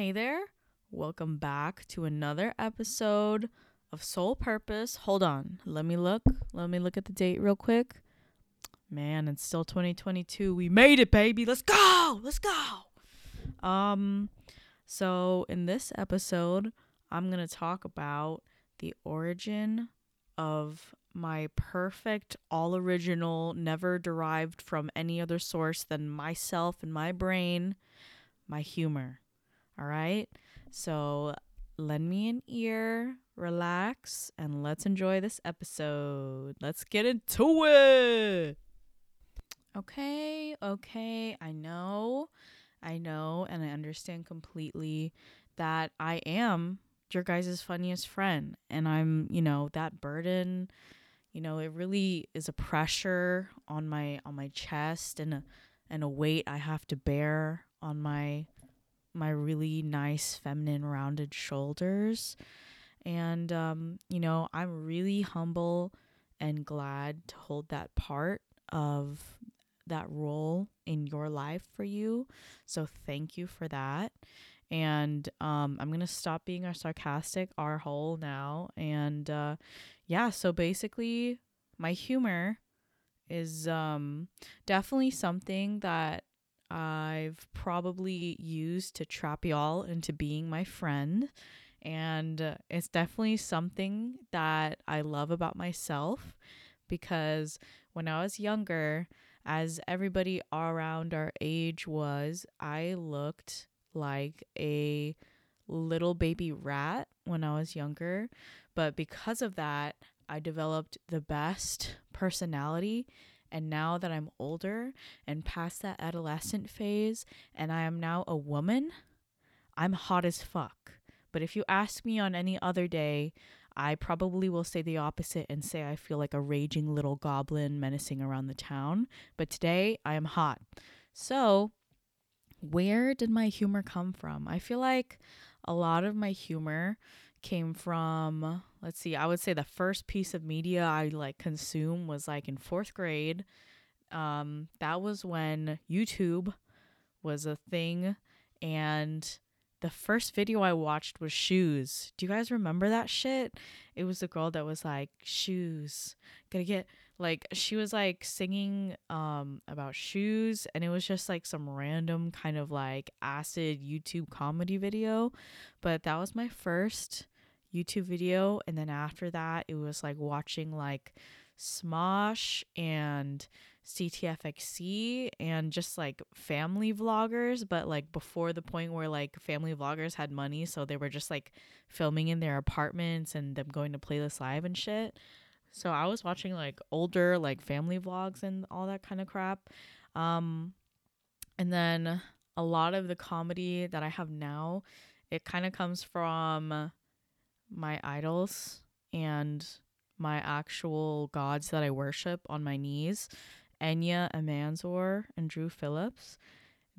Hey there. Welcome back to another episode of Soul Purpose. Hold on. Let me look. Let me look at the date real quick. Man, it's still 2022. We made it, baby. Let's go. Let's go. Um so in this episode, I'm going to talk about the origin of my perfect, all original, never derived from any other source than myself and my brain, my humor. All right? So lend me an ear, relax, and let's enjoy this episode. Let's get into it. Okay, okay, I know, I know, and I understand completely that I am your guys' funniest friend. And I'm, you know, that burden, you know, it really is a pressure on my on my chest and a and a weight I have to bear on my my really nice feminine rounded shoulders. And um, you know, I'm really humble and glad to hold that part of that role in your life for you. So thank you for that. And um, I'm gonna stop being our sarcastic R hole now. And uh, yeah, so basically, my humor is um, definitely something that I've probably used to trap y'all into being my friend. And it's definitely something that I love about myself because when I was younger, as everybody around our age was, I looked like a little baby rat when I was younger. But because of that, I developed the best personality. And now that I'm older and past that adolescent phase, and I am now a woman, I'm hot as fuck. But if you ask me on any other day, I probably will say the opposite and say I feel like a raging little goblin menacing around the town. But today I am hot. So, where did my humor come from? I feel like a lot of my humor came from let's see i would say the first piece of media i like consume was like in fourth grade um that was when youtube was a thing and the first video I watched was shoes. Do you guys remember that shit? It was the girl that was like, shoes. Gotta get like she was like singing um about shoes and it was just like some random kind of like acid YouTube comedy video. But that was my first YouTube video. And then after that it was like watching like Smosh and CTFXC and just like family vloggers, but like before the point where like family vloggers had money, so they were just like filming in their apartments and them going to Playlist Live and shit. So I was watching like older like family vlogs and all that kind of crap. Um and then a lot of the comedy that I have now, it kind of comes from my idols and my actual gods that I worship on my knees. Enya Umanzor and Drew Phillips,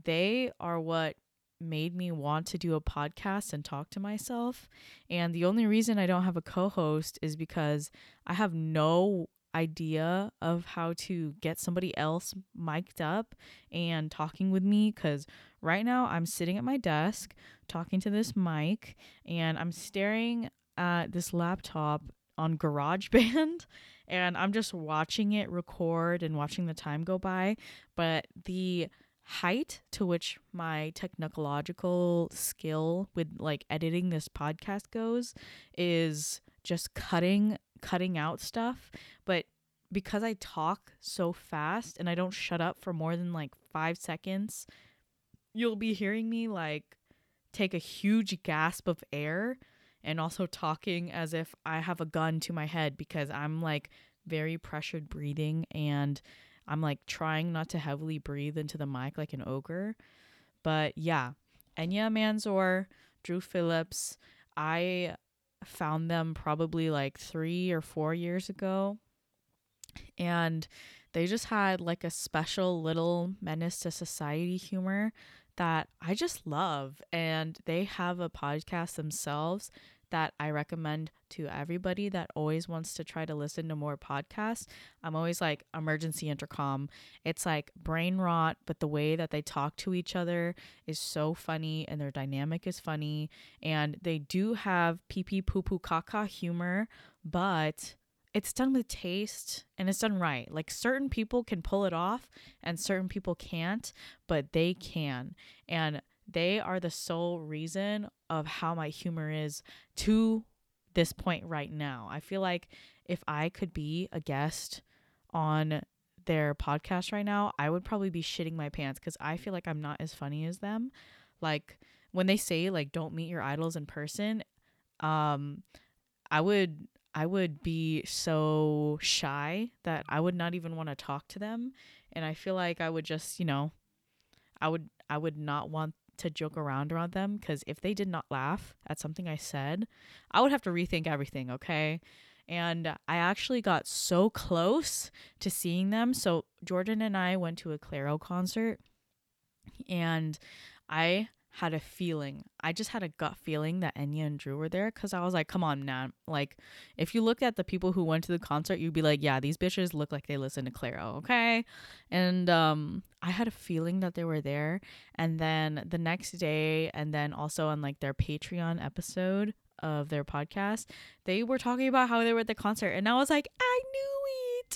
they are what made me want to do a podcast and talk to myself. And the only reason I don't have a co host is because I have no idea of how to get somebody else mic'd up and talking with me because right now I'm sitting at my desk talking to this mic and I'm staring at this laptop on GarageBand and I'm just watching it record and watching the time go by. But the height to which my technological skill with like editing this podcast goes is just cutting cutting out stuff but because I talk so fast and I don't shut up for more than like 5 seconds you'll be hearing me like take a huge gasp of air and also talking as if I have a gun to my head because I'm like very pressured breathing and I'm like trying not to heavily breathe into the mic like an ogre. But yeah, Enya Umanzor, Drew Phillips, I found them probably like three or four years ago. And they just had like a special little menace to society humor that I just love. And they have a podcast themselves that I recommend to everybody that always wants to try to listen to more podcasts. I'm always like emergency intercom. It's like brain rot, but the way that they talk to each other is so funny and their dynamic is funny. And they do have pee pee poo poo caca humor, but it's done with taste and it's done right. Like certain people can pull it off and certain people can't, but they can. And they are the sole reason of how my humor is to this point right now. I feel like if I could be a guest on their podcast right now, I would probably be shitting my pants because I feel like I'm not as funny as them. Like when they say like don't meet your idols in person, um, I would I would be so shy that I would not even want to talk to them, and I feel like I would just you know, I would I would not want to joke around around them because if they did not laugh at something I said, I would have to rethink everything, okay? And I actually got so close to seeing them. So Jordan and I went to a Clairo concert and I had a feeling. I just had a gut feeling that Enya and Drew were there because I was like, come on, man. Like, if you look at the people who went to the concert, you'd be like, yeah, these bitches look like they listen to Clairo, okay? And um, I had a feeling that they were there. And then the next day, and then also on like their Patreon episode of their podcast, they were talking about how they were at the concert. And I was like, I knew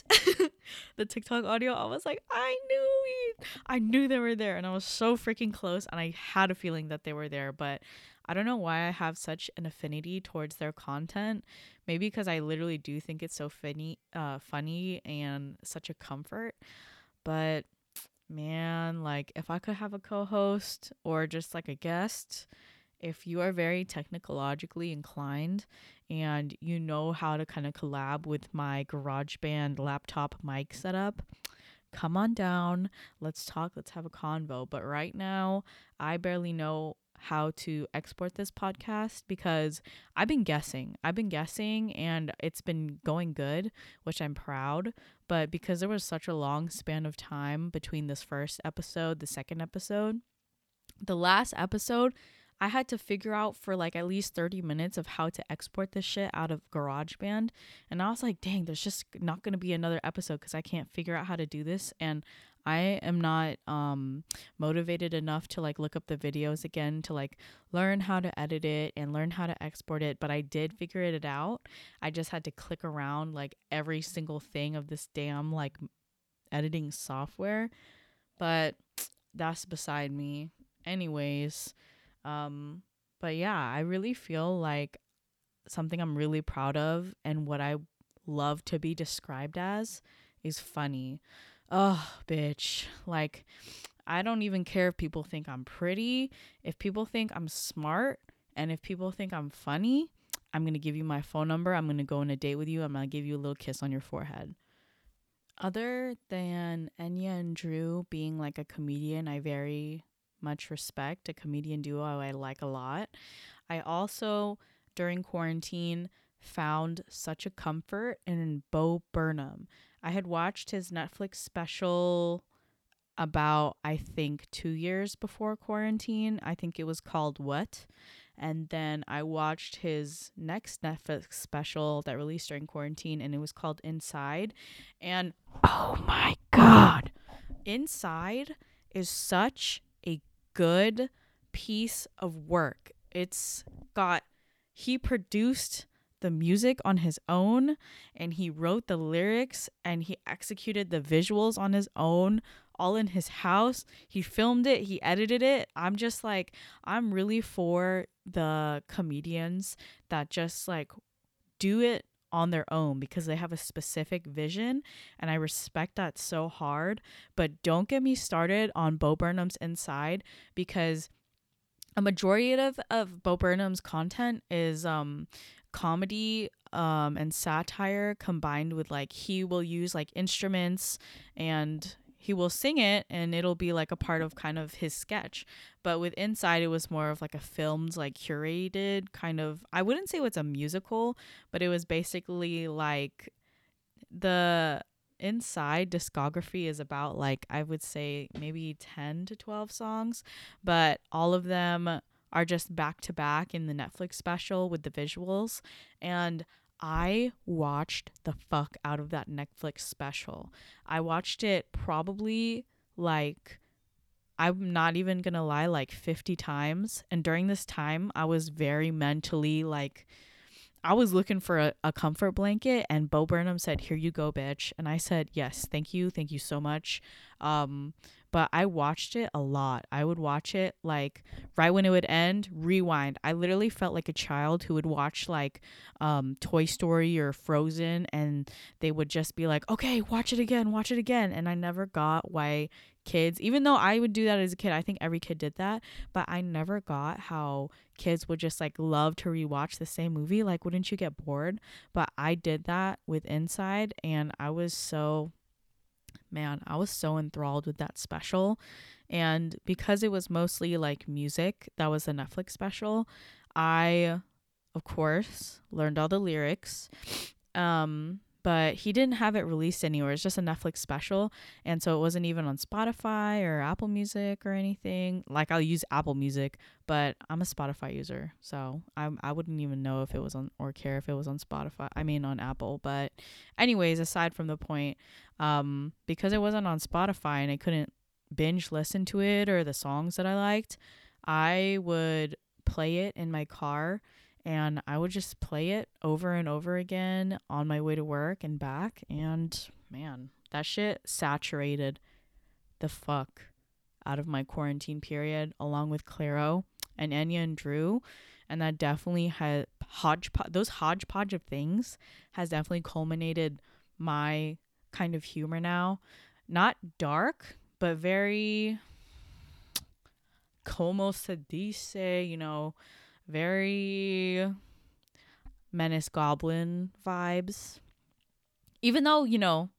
the TikTok audio, I was like, I knew it. I knew they were there. And I was so freaking close. And I had a feeling that they were there. But I don't know why I have such an affinity towards their content. Maybe because I literally do think it's so funny, uh, funny and such a comfort. But man, like if I could have a co-host or just like a guest, if you are very technologically inclined and you know how to kind of collab with my GarageBand laptop mic setup, come on down. Let's talk. Let's have a convo. But right now, I barely know how to export this podcast because I've been guessing. I've been guessing and it's been going good, which I'm proud. But because there was such a long span of time between this first episode, the second episode, the last episode, I had to figure out for like at least 30 minutes of how to export this shit out of GarageBand. And I was like, dang, there's just not going to be another episode because I can't figure out how to do this. And I am not um, motivated enough to like look up the videos again to like learn how to edit it and learn how to export it. But I did figure it out. I just had to click around like every single thing of this damn like editing software. But that's beside me. Anyways, um, but yeah, I really feel like something I'm really proud of and what I love to be described as is funny. Oh, bitch. Like, I don't even care if people think I'm pretty. If people think I'm smart and if people think I'm funny, I'm going to give you my phone number. I'm going to go on a date with you. I'm going to give you a little kiss on your forehead. Other than Enya and Drew being like a comedian, I very much respect, a comedian duo I like a lot. I also, during quarantine, found such a comfort in Bo Burnham. I had watched his Netflix special about, I think, two years before quarantine. I think it was called What? And then I watched his next Netflix special that released during quarantine, and it was called Inside. And oh my God, Inside is such good piece of work. It's got, he produced the music on his own and he wrote the lyrics and he executed the visuals on his own all in his house. He filmed it, he edited it. I'm just like I'm really for the comedians that just like do it on their own because they have a specific vision and I respect that so hard. But don't get me started on Bo Burnham's Inside because a majority of, of Bo Burnham's content is um comedy um and satire combined with like he will use like instruments and he will sing it and it'll be like a part of kind of his sketch. But with Inside, it was more of like a filmed, like curated kind of, I wouldn't say it was a musical, but it was basically like the Inside discography is about like, I would say maybe 10 to 12 songs, but all of them are just back to back in the Netflix special with the visuals. And I watched the fuck out of that Netflix special. I watched it probably like I'm not even going to lie like 50 times and during this time I was very mentally like I was looking for a, a comfort blanket and Bo Burnham said, Here you go, bitch. And I said, Yes, thank you. Thank you so much. Um, but I watched it a lot. I would watch it like right when it would end, rewind. I literally felt like a child who would watch like um, Toy Story or Frozen and they would just be like, okay, watch it again, watch it again. And I never got why kids, even though I would do that as a kid, I think every kid did that, but I never got how kids would just like love to rewatch the same movie. Like, wouldn't you get bored? But I did that with Inside, and I was so, man, I was so enthralled with that special. And because it was mostly like music, that was a Netflix special, I, of course, learned all the lyrics. Um, but he didn't have it released anywhere. It's just a Netflix special. And so it wasn't even on Spotify or Apple Music or anything. Like I'll use Apple Music, but I'm a Spotify user. So I I wouldn't even know if it was on or care if it was on Spotify. I mean on Apple. But anyways, aside from the point, um, because it wasn't on Spotify and I couldn't binge listen to it or the songs that I liked, I would play it in my car and I would just play it over and over again on my way to work and back. And man, that shit saturated the fuck out of my quarantine period, along with Clairo and Enya and Drew. And that definitely had hodgepodge, those hodgepodge of things has definitely culminated my kind of humor now. Not dark, but very como se dice, you know, very menace goblin vibes. Even though, you know,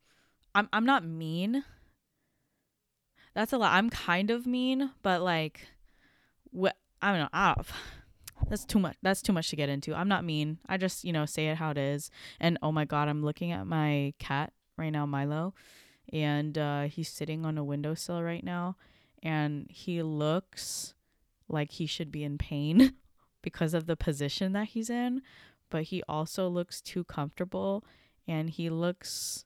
I'm I'm not mean. That's a lot. I'm kind of mean, but like what I don't know. I don't, that's too much. That's too much to get into. I'm not mean. I just, you know, say it how it is. And oh my god, I'm looking at my cat right now, Milo, and uh, he's sitting on a windowsill right now, and he looks like he should be in pain because of the position that he's in, but he also looks too comfortable and he looks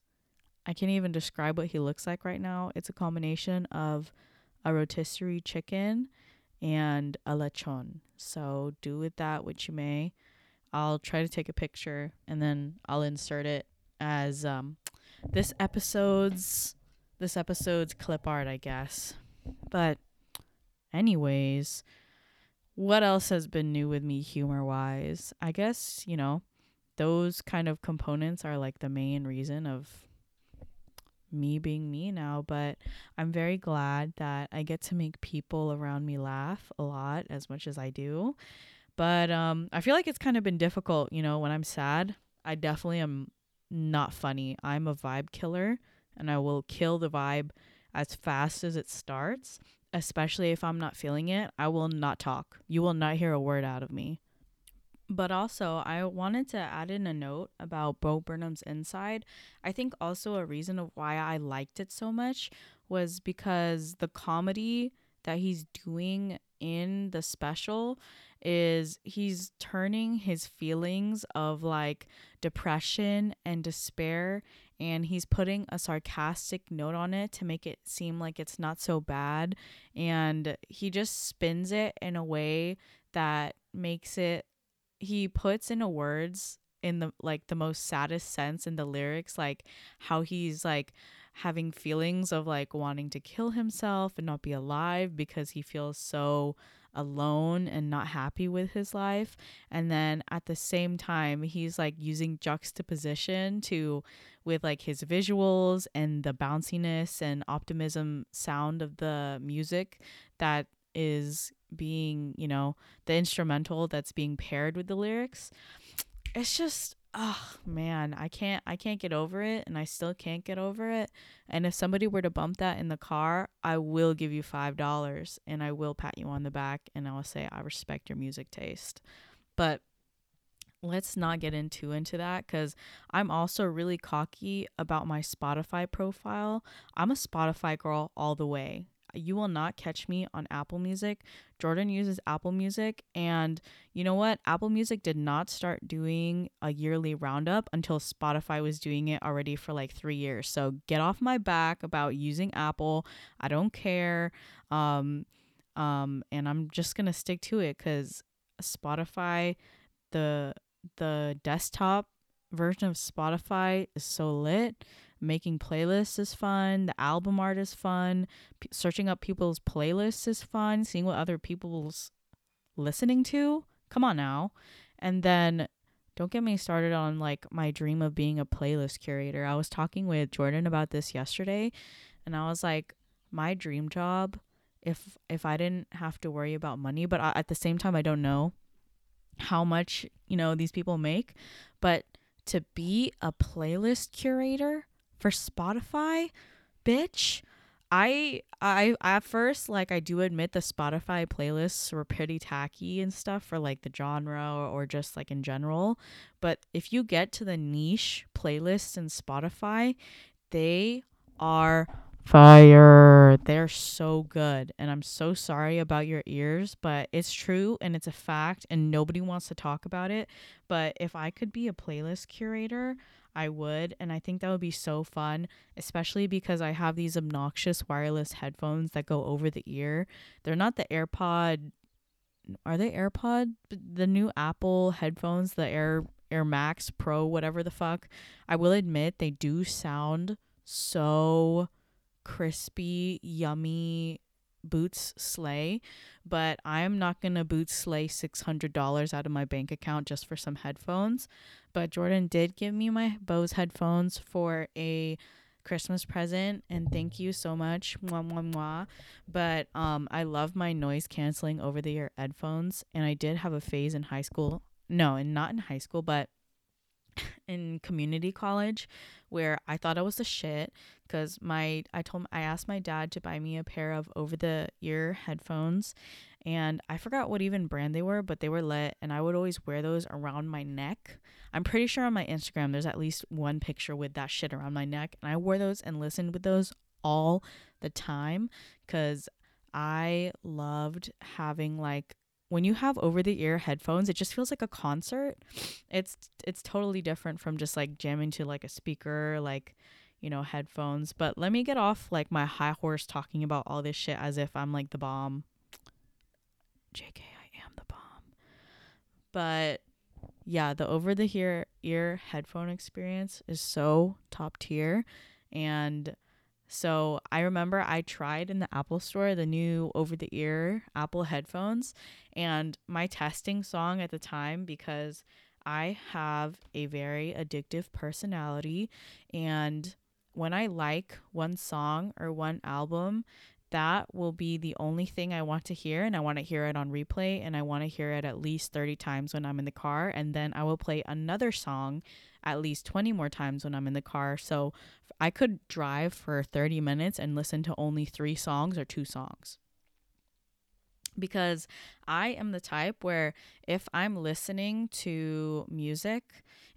I can't even describe what he looks like right now. It's a combination of a rotisserie chicken and a lechon. So do with that what you may. I'll try to take a picture and then I'll insert it as um, this episode's this episode's clip art, I guess. But anyways, what else has been new with me humor wise? I guess, you know, those kind of components are like the main reason of me being me now, but I'm very glad that I get to make people around me laugh a lot as much as I do. But um I feel like it's kind of been difficult, you know, when I'm sad. I definitely am not funny. I'm a vibe killer and I will kill the vibe as fast as it starts especially if I'm not feeling it, I will not talk. You will not hear a word out of me. But also, I wanted to add in a note about Bo Burnham's Inside. I think also a reason of why I liked it so much was because the comedy that he's doing in the special is he's turning his feelings of like depression and despair and he's putting a sarcastic note on it to make it seem like it's not so bad and he just spins it in a way that makes it he puts into words in the like the most saddest sense in the lyrics like how he's like having feelings of like wanting to kill himself and not be alive because he feels so alone and not happy with his life. And then at the same time he's like using juxtaposition to with like his visuals and the bounciness and optimism sound of the music that is being you know the instrumental that's being paired with the lyrics. It's just oh man i can't i can't get over it and i still can't get over it and if somebody were to bump that in the car i will give you five dollars and i will pat you on the back and i'll say i respect your music taste. But let's not get into into that because i'm also really cocky about my spotify profile. I'm a spotify girl all the way you will not catch me on Apple Music. Jordan uses Apple Music. And you know what? Apple Music did not start doing a yearly roundup until Spotify was doing it already for like three years. So get off my back about using Apple. I don't care. Um, um, and I'm just going to stick to it because Spotify, the the desktop version of Spotify is so lit. Making playlists is fun. The album art is fun. P- searching up people's playlists is fun. Seeing what other people's listening to. Come on now. And then don't get me started on like my dream of being a playlist curator. I was talking with Jordan about this yesterday and I was like my dream job if if I didn't have to worry about money, but I, at the same time I don't know how much, you know, these people make, but to be a playlist curator for Spotify, bitch. I I at first like I do admit the Spotify playlists were pretty tacky and stuff for like the genre or, or just like in general, but if you get to the niche playlists in Spotify, they are fire. They're so good. And I'm so sorry about your ears, but it's true and it's a fact and nobody wants to talk about it. But if I could be a playlist curator, I would. And I think that would be so fun, especially because I have these obnoxious wireless headphones that go over the ear. They're not the AirPod. Are they AirPod? The new Apple headphones, the Air Air Max Pro, whatever the fuck. I will admit they do sound so crispy, yummy Boots Slay, but I'm not gonna Boots Slay six hundred dollars out of my bank account just for some headphones. But Jordan did give me my Bose headphones for a Christmas present, and thank you so much, mwah mwah mwah. But um, I love my noise canceling over the ear headphones, and I did have a phase in high school. No, and not in high school, but in community college where I thought I was the shit because my I told I asked my dad to buy me a pair of over the ear headphones and I forgot what even brand they were but they were lit and I would always wear those around my neck. I'm pretty sure on my Instagram there's at least one picture with that shit around my neck and I wore those and listened with those all the time cuz I loved having like when you have over the ear headphones it just feels like a concert. It's it's totally different from just like jamming to like a speaker like you know headphones. But let me get off like my high horse talking about all this shit as if i'm like the bomb. Jk i am the bomb. But yeah the over the ear ear headphone experience is so top tier. And so I remember I tried in the Apple store the new over the ear Apple headphones and my testing song at the time because I have a very addictive personality and when I like one song or one album that will be the only thing I want to hear and I want to hear it on replay and I want to hear it at least 30 times when I'm in the car and then I will play another song at least 20 more times when I'm in the car. So I could drive for 30 minutes and listen to only 3 songs or 2 songs. Because I am the type where if I'm listening to music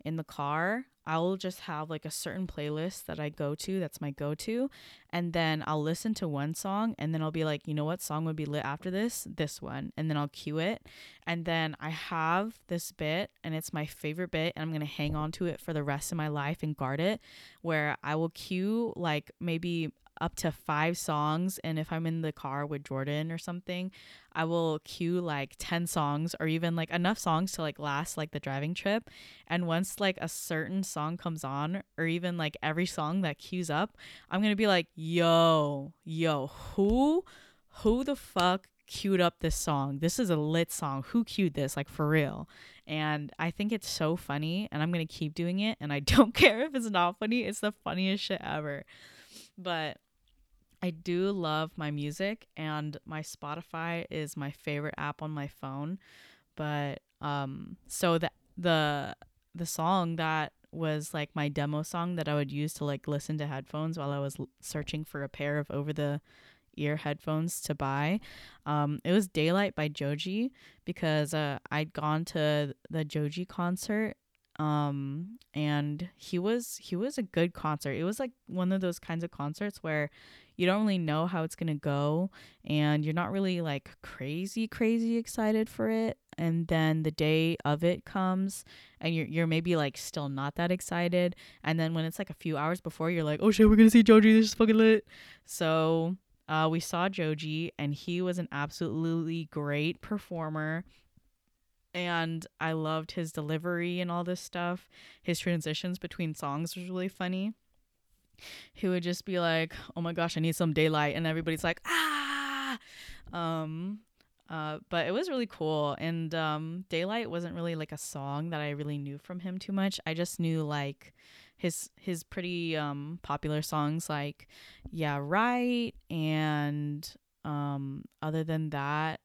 in the car, I'll just have like a certain playlist that I go to that's my go to. And then I'll listen to one song and then I'll be like, you know what song would be lit after this? This one. And then I'll cue it. And then I have this bit and it's my favorite bit and I'm going to hang on to it for the rest of my life and guard it where I will cue like maybe up to five songs. And if I'm in the car with Jordan or something, I will cue like 10 songs or even like enough songs to like last like the driving trip. And once like a certain song comes on, or even like every song that cues up, I'm going to be like, yo, yo, who, who the fuck queued up this song? This is a lit song. Who queued this? Like for real. And I think it's so funny and I'm going to keep doing it. And I don't care if it's not funny. It's the funniest shit ever. But I do love my music and my Spotify is my favorite app on my phone. But um so the the the song that was like my demo song that I would use to like listen to headphones while I was l- searching for a pair of over the ear headphones to buy. Um, it was Daylight by Joji because uh, I'd gone to the Joji concert Um, and he was he was a good concert. It was like one of those kinds of concerts where you don't really know how it's gonna go, and you're not really like crazy crazy excited for it. And then the day of it comes, and you're you're maybe like still not that excited. And then when it's like a few hours before, you're like, oh shit, we're gonna see Joji. This is fucking lit. So uh, we saw Joji, and he was an absolutely great performer. And I loved his delivery and all this stuff. His transitions between songs was really funny. He would just be like, "Oh my gosh, I need some daylight," and everybody's like, "Ah!" Um, uh, but it was really cool. And um, daylight wasn't really like a song that I really knew from him too much. I just knew like his his pretty um popular songs like yeah right and um other than that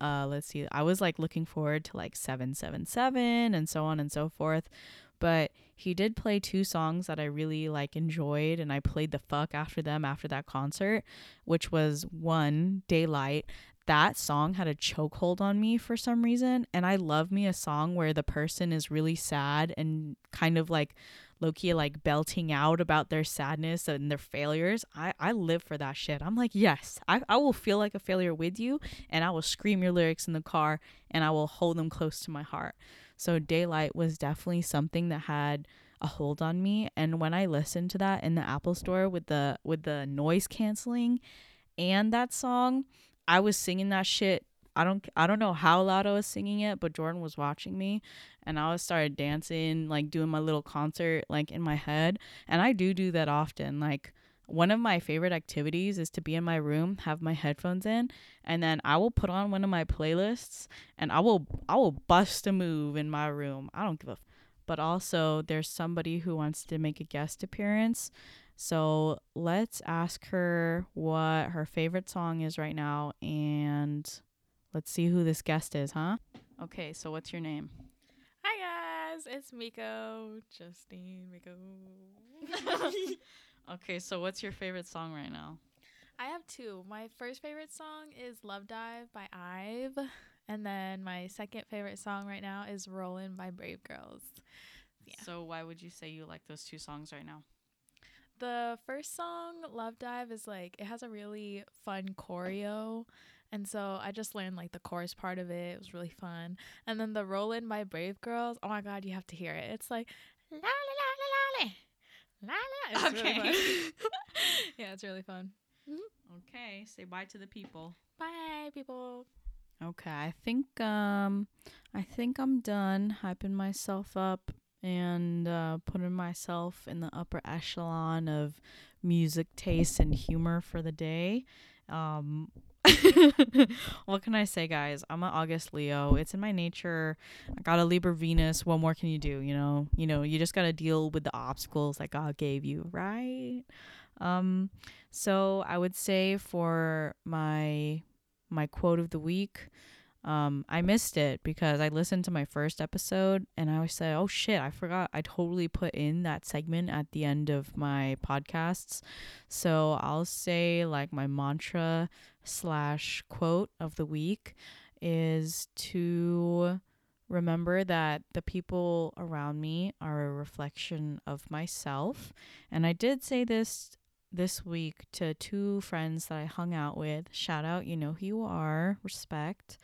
uh let's see i was like looking forward to like 777 and so on and so forth but he did play two songs that i really like enjoyed and i played the fuck after them after that concert which was one daylight. That song had a chokehold on me for some reason and i love me a song where the person is really sad and kind of like lowkey like belting out about their sadness and their failures. I, I live for that shit. I'm like, yes, I, I will feel like a failure with you and I will scream your lyrics in the car and I will hold them close to my heart. So Daylight was definitely something that had a hold on me and when I listened to that in the Apple store with the with the noise canceling and that song, I was singing that shit I don't I don't know how loud I was singing it, but Jordan was watching me and I was started dancing, like doing my little concert like in my head. And I do do that often. Like one of my favorite activities is to be in my room, have my headphones in, and then I will put on one of my playlists and I will I will bust a move in my room. I don't give a f- but also there's somebody who wants to make a guest appearance. So let's ask her what her favorite song is right now and let's see who this guest is, huh? Okay, so what's your name? Hi guys, it's Miko, Justine Miko. okay, so what's your favorite song right now? I have two. My first favorite song is Love Dive by Ive, and then my second favorite song right now is Rollin' by Brave Girls. Yeah. So why would you say you like those two songs right now? The first song, Love Dive, is like it has a really fun choreo and so I just learned like the chorus part of it. It was really fun. And then the Rollin' by Brave Girls. Oh my god, you have to hear it. It's like la la la la la la la. It's okay. Really yeah, it's really fun. Mm-hmm. Okay, say bye to the people. Bye, people. Okay, I think um, I think I'm done hyping myself up and uh, putting myself in the upper echelon of music taste and humor for the day. Um, what can I say, guys? I'm an August Leo. It's in my nature. I got a Libra Venus. What more can you do? You know, you know, you just gotta deal with the obstacles that God gave you, right? Um, so I would say for my my quote of the week, um, I missed it because I listened to my first episode and I say, oh shit, I forgot. I totally put in that segment at the end of my podcasts. So I'll say like my mantra slash quote of the week is to remember that the people around me are a reflection of myself. And I did say this this week to two friends that I hung out with. Shout out, you know who you are, respect.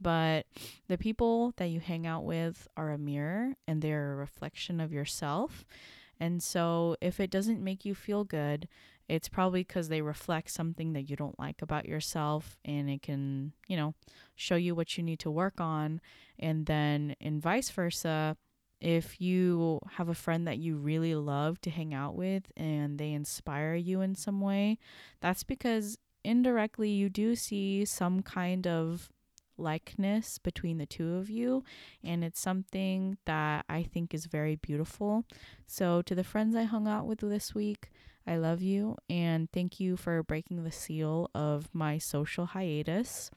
But the people that you hang out with are a mirror and they're a reflection of yourself. And so if it doesn't make you feel good, it's probably because they reflect something that you don't like about yourself and it can, you know, show you what you need to work on. And then, in vice versa, if you have a friend that you really love to hang out with and they inspire you in some way, that's because indirectly you do see some kind of likeness between the two of you and it's something that I think is very beautiful. So to the friends I hung out with this week, I love you and thank you for breaking the seal of my social hiatus.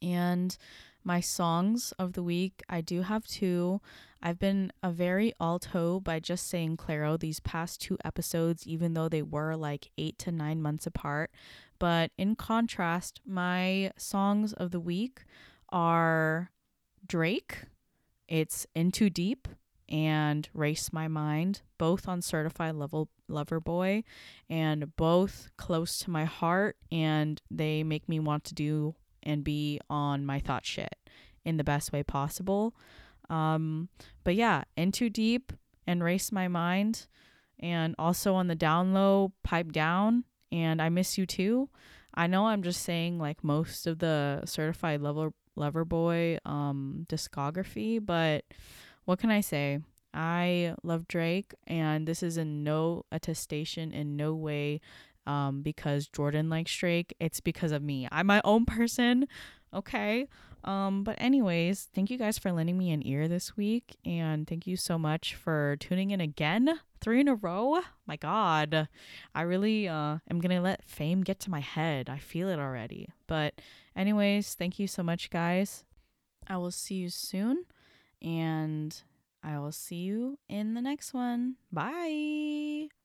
And my songs of the week, I do have two. I've been a very alto by just saying Clairo these past two episodes, even though they were like eight to nine months apart. But in contrast, my songs of the week are Drake, it's In Too Deep, and Race My Mind, both on Certified Level Lover Boy, and both close to my heart, and they make me want to do and be on my thought shit in the best way possible. Um, but yeah, In Too Deep and Race My Mind, and also on the down low, Pipe Down, and I Miss You Too. I know I'm just saying like most of the certified lover lover boy um discography, but what can I say? I love Drake and this is in no attestation in no way um because Jordan likes Drake. It's because of me. I'm my own person. Okay. Um, but anyways, thank you guys for lending me an ear this week, and thank you so much for tuning in again. Three in a row. My God, I really uh am gonna let fame get to my head. I feel it already. But anyways, thank you so much, guys. I will see you soon, and I will see you in the next one. Bye.